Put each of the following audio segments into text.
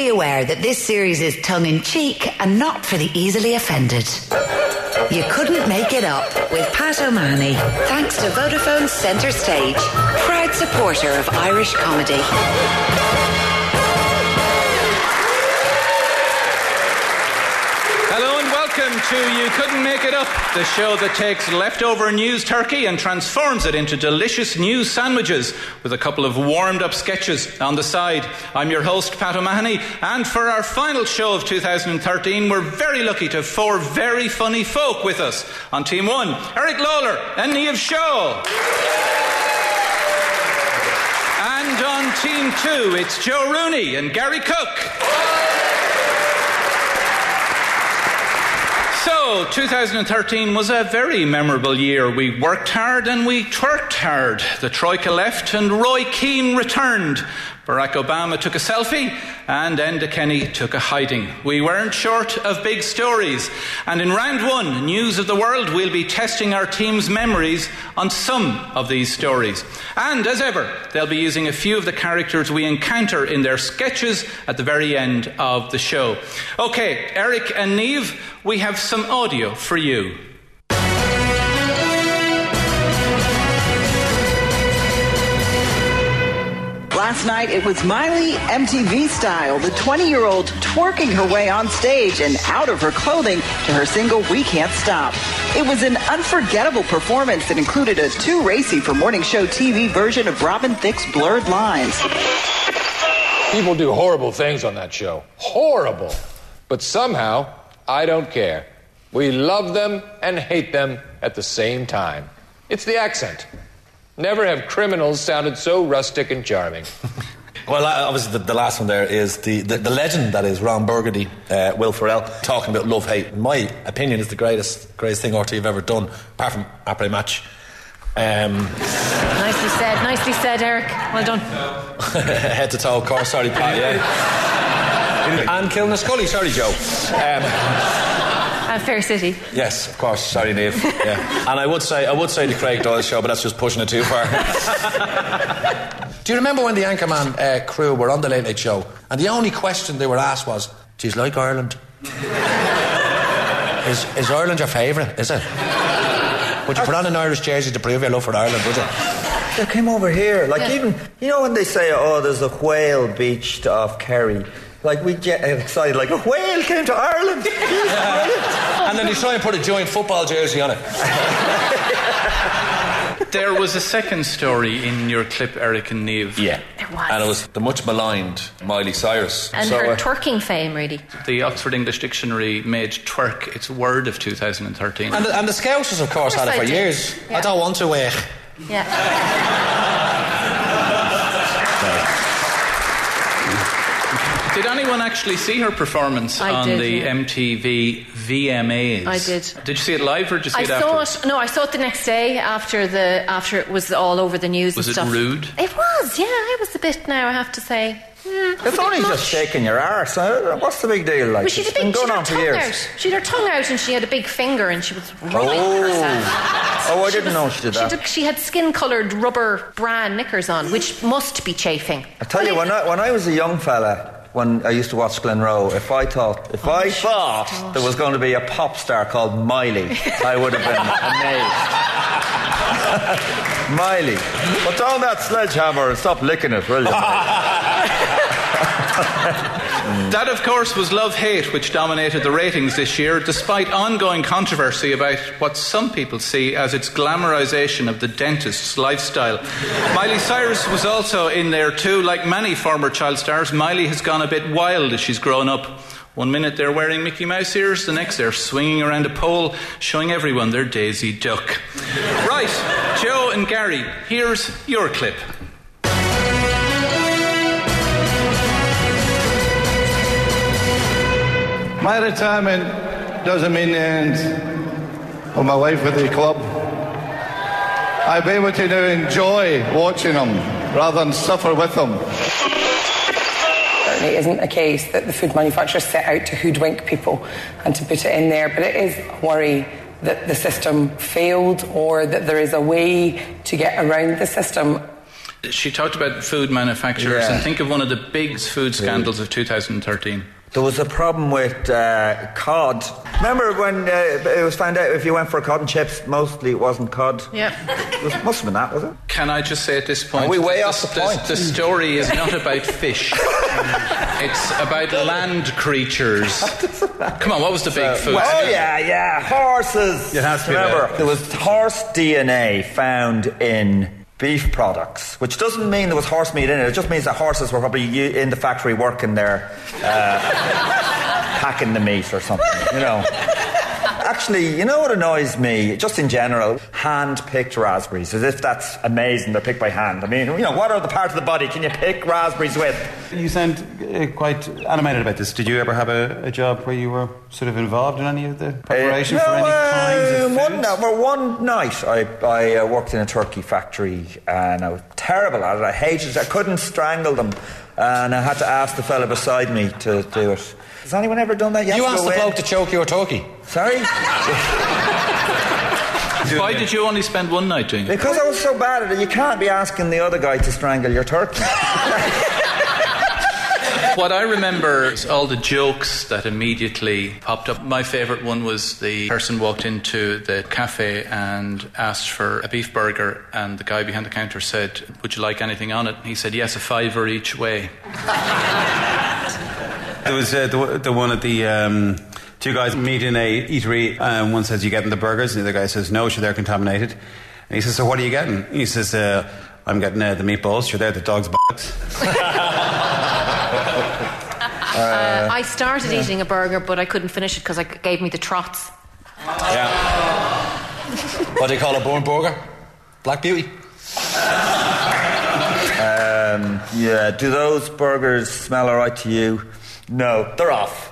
be aware that this series is tongue in cheek and not for the easily offended. You couldn't make it up with Pat O'Mahony, thanks to Vodafone Centre Stage, proud supporter of Irish comedy. To You Couldn't Make It Up, the show that takes leftover news turkey and transforms it into delicious news sandwiches with a couple of warmed up sketches on the side. I'm your host, Pat O'Mahony, and for our final show of 2013, we're very lucky to have four very funny folk with us. On Team 1, Eric Lawler and Niamh Shaw. And on Team 2, it's Joe Rooney and Gary Cook. So, 2013 was a very memorable year. We worked hard and we twerked hard. The Troika left and Roy Keane returned. Barack Obama took a selfie and Enda Kenny took a hiding. We weren't short of big stories. And in round one, News of the World, we'll be testing our team's memories on some of these stories. And as ever, they'll be using a few of the characters we encounter in their sketches at the very end of the show. Okay, Eric and Niamh, we have some audio for you. Last night it was Miley MTV style, the 20 year old twerking her way on stage and out of her clothing to her single We Can't Stop. It was an unforgettable performance that included a too racy for morning show TV version of Robin Thicke's Blurred Lines. People do horrible things on that show. Horrible. But somehow, I don't care. We love them and hate them at the same time. It's the accent. Never have criminals sounded so rustic and charming. Well, uh, obviously, the, the last one there is the, the, the legend that is Ron Burgundy, uh, Will Ferrell, talking about love hate. In my opinion, is the greatest greatest thing RTÉ have ever done, apart from après match. Um, Nicely said, nicely said, Eric. Well done. head to toe, of course. Sorry, Pat. Yeah. and Killinaskully. Sorry, Joe. Um, And Fair City. yes, of course. Sorry, Niamh. Yeah. And I would say I would say the Craig Doyle show, but that's just pushing it too far. Do you remember when the Anchorman uh, crew were on the Late Late Show, and the only question they were asked was, "Do you like Ireland? is, is Ireland your favourite? Is it? Would you put on an Irish jersey to prove your love for Ireland? Would you?" They came over here. Like, Yeah. even, you know, when they say, oh, there's a whale beached off Kerry, like, we get excited, like, a whale came to Ireland. And then they try and put a giant football jersey on it. There was a second story in your clip, Eric and Niamh. Yeah. There was. And it was the much maligned Miley Cyrus. And So, her uh, twerking fame, really. The Oxford English Dictionary made twerk its word of 2013. And the, and the Scousers, of course, Of course had it for did. years. Yeah. I don't want to wear. Yeah. Did anyone actually see her performance I on did, the yeah. MTV VMAs? I did. Did you see it live or did you see I it saw afterwards? it. No, I saw it the next day after the after it was all over the news. Was and it stuff. rude? It was. Yeah, it was a bit. Now I have to say. mm, It's only much. just shaking your arse. What's the big deal? Like, But she had it's a been big. She going had on her for tongue years. out. She had her tongue out, and she had a big finger, and she was rubbing Oh. herself. Oh, I She didn't was- know she did that. She, she had skin-coloured rubber bra knickers on, which must be chafing. I tell you, when I, when I was a young fella, when I used to watch Glenroe, if I thought if I oh, thought there was going to be a pop star called Miley, I would have been amazed. Miley, put down that sledgehammer and stop licking it, will you? That, of course, was Love Hate, which dominated the ratings this year, despite ongoing controversy about what some people see as its glamorization of the dentist's lifestyle. Miley Cyrus was also in there too. Like many former child stars, Miley has gone a bit wild as she's grown up. One minute they're wearing Mickey Mouse ears, the next they're swinging around a pole, showing everyone their Daisy Duck. Right, Joe and Gary, here's your clip. My retirement doesn't mean the end of my life with the club. I'll be able to now enjoy watching them rather than suffer with them. It isn't a case that the food manufacturers set out to hoodwink people and to put it in there, but it is a worry that the system failed or that there is a way to get around the system. She talked about food manufacturers Yeah. and think of one of the big food scandals of 2013. There was a problem with uh, cod. Remember when uh, it was found out if you went for cod and chips, mostly it wasn't cod? Yeah. It was, must have been that, was it? Can I just say at this point, Are we way that off the point? The story is not about fish. it's about land creatures. Come on, what was the big food? Oh yeah, yeah, horses. It has to be Remember, there. there was horse DNA found in beef products, which doesn't mean there was horse meat in it. It just means that horses were probably in the factory working there, uh, packing the meat or something. You know. Actually, you know what annoys me, just in general, hand-picked raspberries, as if that's amazing. They're picked by hand. I mean, you know, what are the parts of the body can you pick raspberries with? You sound uh, quite animated about this. Did you ever have a, a job where you were sort of involved in any of the preparation Uh, for any no, kinds of uh, one, no, well, one night I, I uh, worked in a turkey factory and I was terrible at it. I hated it. I couldn't strangle them. And I had to ask the fella beside me to do it. Has anyone ever done that? Yet? You asked the bloke to choke your turkey. Sorry? Why did you only spend one night doing it? Because I was so bad at it, you can't be asking the other guy to strangle your turkey. What I remember is all the jokes that immediately popped up. My favourite one was the person walked into the cafe and asked for a beef burger, and the guy behind the counter said, Would you like anything on it? He said, Yes, a fiver each way. There was uh, the, the one at the. Um, two guys meet in a eatery, and one says, You getting the burgers? And the other guy says, No, sure, they're contaminated. And he says, So what are you getting? He says, uh, I'm getting uh, the meatballs. Sure, they're the dog's box. Uh, I started eating a burger, but I couldn't finish it because it gave me the trots. Yeah. what do you call a born burger? Black Beauty. Um, yeah, do those burgers smell alright to you? No, they're off.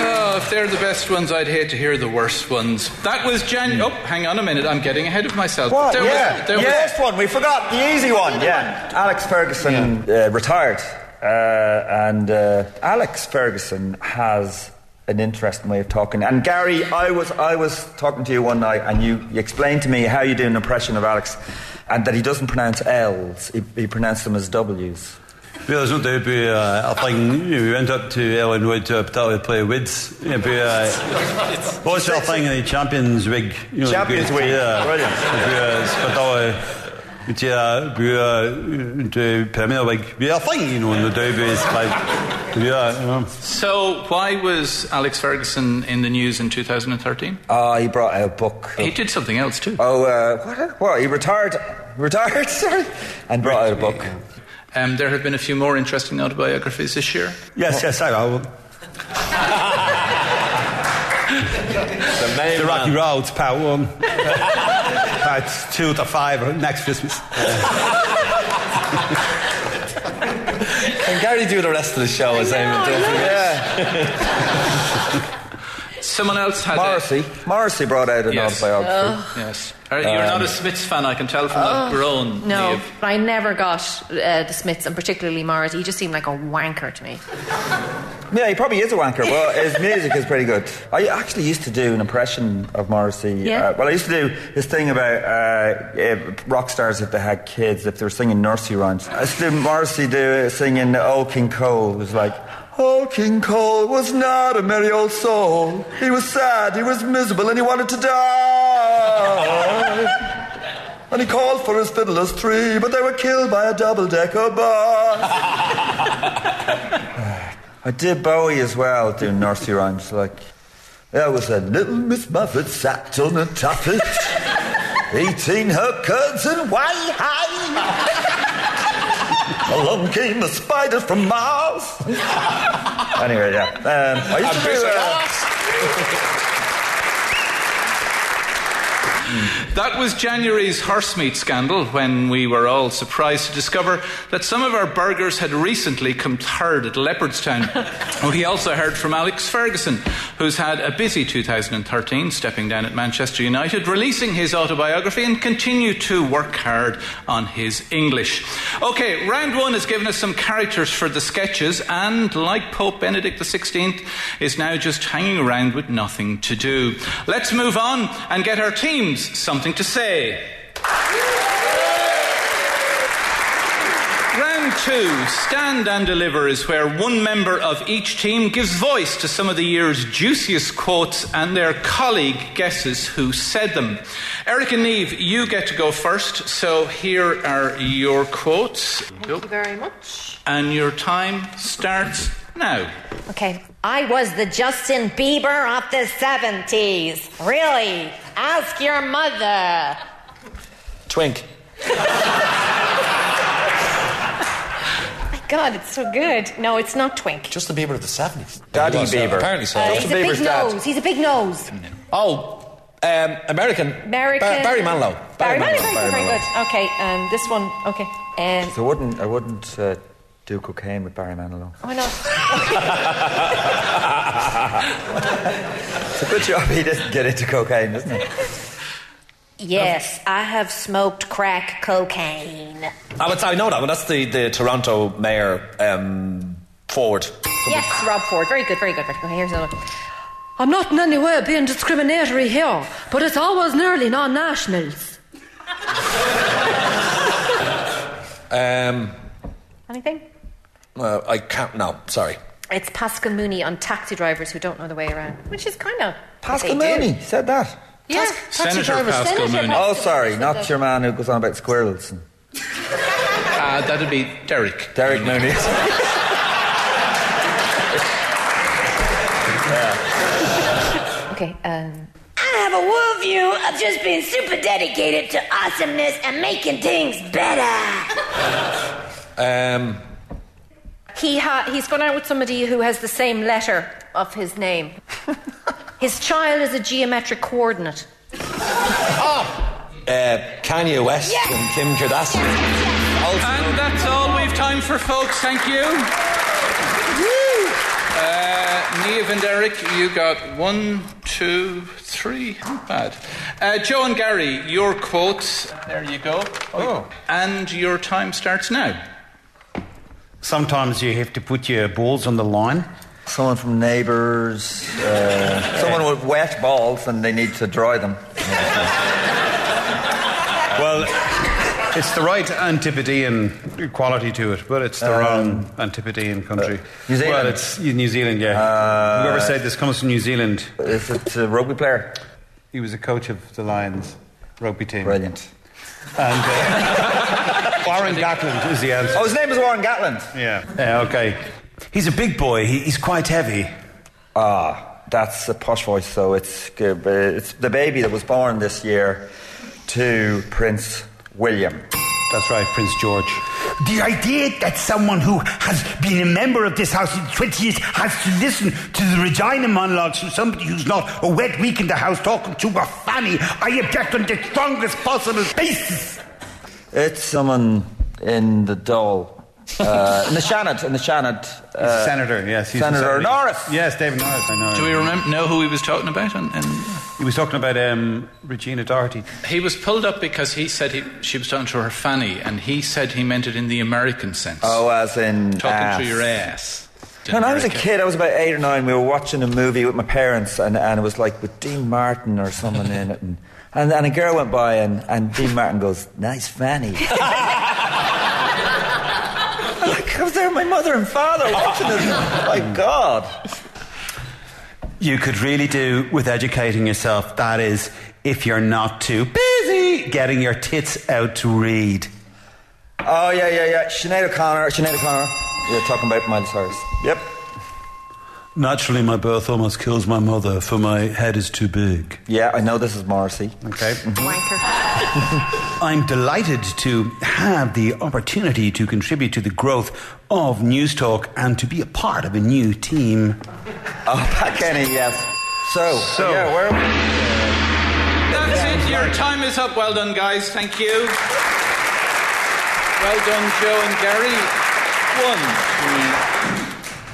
Oh, if they're the best ones, I'd hate to hear the worst ones. That was Jan. Oh, hang on a minute. I'm getting ahead of myself. What? There yeah, was, there the was- best one. We forgot the easy one. Yeah, Alex Ferguson uh, retired, uh, and uh, Alex Ferguson has an interesting way of talking. And Gary, I was I was talking to you one night, and you, you explained to me how you do an impression of Alex, and that he doesn't pronounce L's; he, he pronounced them as W's. Ja, sånt där på uh, I think we went up to Ellenwood to to play Wids. Yeah, but, uh, what's that thing in the Champions League? You know, Champions good- League, Yeah, brilliant. Uh, spitale. Ja, uh, the Premier League. Yeah, I think you know in the derby is like yeah. yeah. So, why was Alex Ferguson in the news in 2013? Ah, he brought out a book. He did something else too. Oh, uh, what? What? He retired? Retired? Sorry, and brought out a book. Um, there have been a few more interesting autobiographies this year. Yes, yes, I will. The main The Rocky. Roads, part one. part two to five next Christmas. Can Gary do the rest of the show as Eamon does? Yeah. Someone else had Morrissey. Morrissey brought out an Yes. autobiography. A, yes. You're not a Smiths fan, I can tell from the groan. No, Niamh. I never got uh, the Smiths, and particularly Morrissey. He just seemed like a wanker to me. Yeah, he probably is a wanker, but his music is pretty good. I actually used to do an impression of Morrissey. Yeah. Uh, well, I used to do this thing about uh, uh, rock stars if they had kids, if they were singing nursery rhymes. I used to do Morrissey do singing "Old King Cole." It was like. Old King Cole was not a merry old soul. He was sad, he was miserable, and he wanted to die. And he called for his fiddlers three, but they were killed by a double-decker bus. I did Bowie as well, doing nursery rhymes. Like, there was a little Miss Muffet sat on a tuffet, eating her curds and whey. Along came a spider from Mars. Anyway, yeah. Um, I used to do, uh, That was January's horse meat scandal when we were all surprised to discover that some of our burgers had recently come third at Leopardstown. we also heard from Alex Ferguson, who's had a busy 2013, stepping down at Manchester United, releasing his autobiography, and continue to work hard on his English. Okay, round one has given us some characters for the sketches, and like Pope Benedict XVI, is now just hanging around with nothing to do. Let's move on and get our teams something something to say. Round two, Stand and Deliver, is where one member of each team gives voice to some of the year's juiciest quotes and their colleague guesses who said them. Eric and Niamh, you get to go first, so here are your quotes. Thank you very much. And your time starts now. Okay. I was the Justin Bieber of the 70s. Really? Ask your mother. Twink. My God, it's so good. No, it's not Twink. Justin Bieber of the 70s. Daddy He was, uh, Bieber. Apparently so. Uh, he's a big nose. He's a big nose. Oh, um, American. American. Ba- Barry Manilow. Barry Manilow. Manilow. Very, very Manilow. good. Okay. Um, this one. Okay. Um, So I wouldn't, I wouldn't uh, do cocaine with Barry Manilow. why not? It's a good job he didn't get into cocaine, isn't it? Yes, I have smoked crack cocaine. I would say, I know that one. That's the, the Toronto mayor um, Ford. Yes, Rob Ford. Very good. Very good. Very good. Here's another. I'm not in any way being discriminatory here, but it's always nearly non nationals. Um, Anything? Well, I can't. No, sorry. It's Pascal Mooney on taxi drivers who don't know the way around, which is kind of Pascal Mooney said that. Yeah, Senator Pascal Mooney. Oh, sorry, not your man who goes on about squirrels. and- Uh, that'd be Derek. Derek Mooney. Okay. Um, I have a worldview of just being super dedicated to awesomeness and making things better. Um, he ha- he's gone out with somebody who has the same letter of his name. his child is a geometric coordinate. uh, Kanye West and Kim Kardashian. And that's all we've time for, folks. Thank you. Uh, Niamh and Eric, you got one, two, three. Not bad. Uh, Joe and Gary, your quotes. There you go. Oh. And your time starts now. Sometimes you have to put your balls on the line. Someone from Neighbours. Uh, someone with wet balls and they need to dry them. Well, it's the right Antipodean quality to it, but it's the Um, wrong Antipodean country. New Zealand. Well, it's New Zealand, yeah. Uh, Whoever said this comes from New Zealand. Is it a rugby player? He was a coach of the Lions rugby team. Brilliant. And uh, Warren Gatland is the answer. Oh, his name is Warren Gatland. Yeah. Yeah, okay. He's a big boy. He, he's quite heavy. Ah, that's a posh voice. So it's good. It's the baby that was born this year to Prince William. That's right, Prince George. The idea that someone who has been a member of this house in 20 years has to listen to the Regina monologues from somebody who's not a wet week in the house talking to a fanny, I object on the strongest possible basis. It's someone in the Dáil. Uh, in the Seanad, in the Seanad. Uh, Senator, yes. he's Senator senator. Norris. Yes, David Norris, I know. Do we remember know who he was talking about? And, and He was talking about um, Regina Doherty. he was pulled up because he said he, she was talking to her fanny, and he said he meant it in the American sense. Oh, as in talking ass. through your ass. When I was a kid, I was about eight or nine. We were watching a movie with my parents, and, and it was like with Dean Martin or someone in it. And, and, and a girl went by, and, and Dean Martin goes, Nice fanny. like, I was there with my mother and father watching it. My God. You could really do with educating yourself. That is, if you're not too busy getting your tits out to read. Oh, yeah, yeah, yeah. Sinead O'Connor. Sinead O'Connor. You're talking about Miley Cyrus. Yep. Naturally, my birth almost kills my mother, for my head is too big. Yeah, I know this is Morrissey. Okay. Mhm. Wanker. I'm delighted to have the opportunity to contribute to the growth of Newstalk and to be a part of a new team. Oh, Pat Kenny, yes. So, So- yeah, where That's it. Your time is up. Well done, guys. Thank you. Well done, Joe and Gary. One.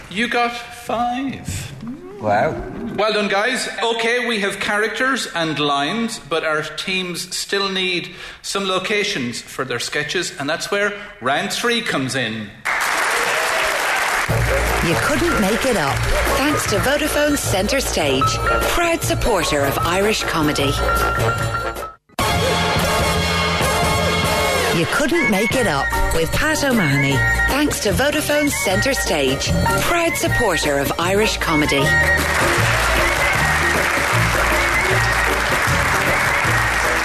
two. You got five. Wow. Well done, guys. Okay, we have characters and lines, but our teams still need some locations for their sketches, and that's where round three comes in. You couldn't make it up. Thanks to Vodafone Centre Stage, proud supporter of Irish comedy. You couldn't make it up with Pat O'Mahony. Thanks to Vodafone Centre Stage, proud supporter of Irish comedy.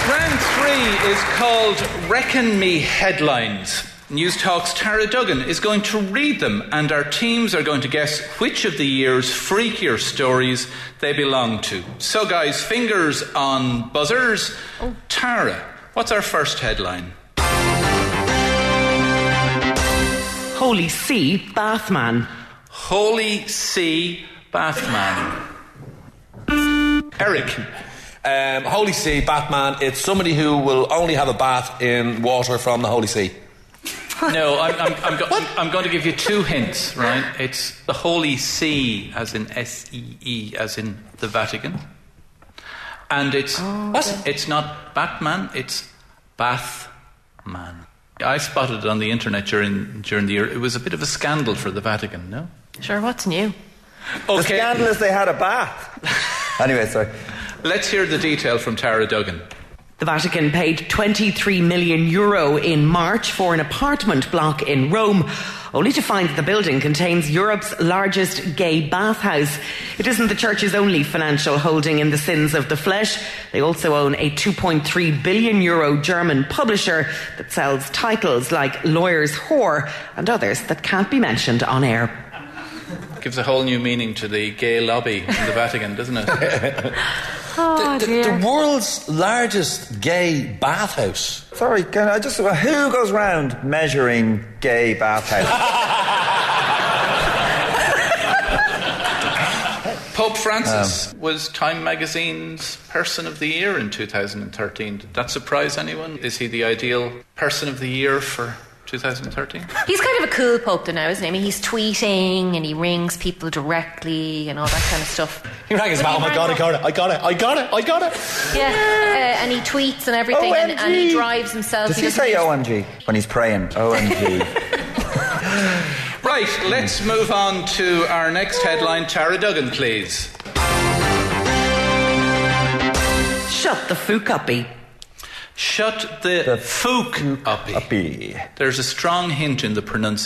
Round three is called Reckon Me Headlines. Newstalk's Tara Duggan is going to read them, and our teams are going to guess which of the year's freakier stories they belong to. So, guys, fingers on buzzers. Oh. Tara, what's our first headline? Holy See, Bathman. Holy See, Bathman. Eric. Um, Holy See, Batman, it's somebody who will only have a bath in water from the Holy See. No, I'm, I'm, I'm, go- I'm, I'm going to give you two hints, right? It's the Holy See, as in S E E, as in the Vatican. And it's it's not Batman, it's Bathman. I spotted it on the internet during during the year. It was a bit of a scandal for the Vatican, no? Sure, what's new? The scandal is they had a bath. anyway, sorry. Let's hear the detail from Tara Duggan. The Vatican paid 23 million euro in March for an apartment block in Rome, only to find that the building contains Europe's largest gay bathhouse. It isn't the church's only financial holding in the sins of the flesh. They also own a 2.3 billion euro German publisher that sells titles like Lawyer's Whore and others that can't be mentioned on air. Gives a whole new meaning to the gay lobby in the Vatican, doesn't it? Oh, the, the, the world's largest gay bathhouse. Sorry, can I just. Uh, who goes round measuring gay bathhouses? Pope Francis um. was Time Magazine's Person of the Year in 2013. Did that surprise anyone? Is he the ideal Person of the Year for 2013? He's kind of a cool pope though now, isn't he? I mean, he's tweeting and he rings people directly and all that kind of stuff. He rang his But mum, I rang got it, got it, I got it, I got it, I got it. Yeah, uh, and he tweets and everything, and, and he drives himself. Does he doesn't say OMG when he's praying? OMG. Right, let's move on to our next headline. Tara Duggan, please. Shut the fuck uppy. Shut the, fook uppy. There's a strong hint in the pronunciation.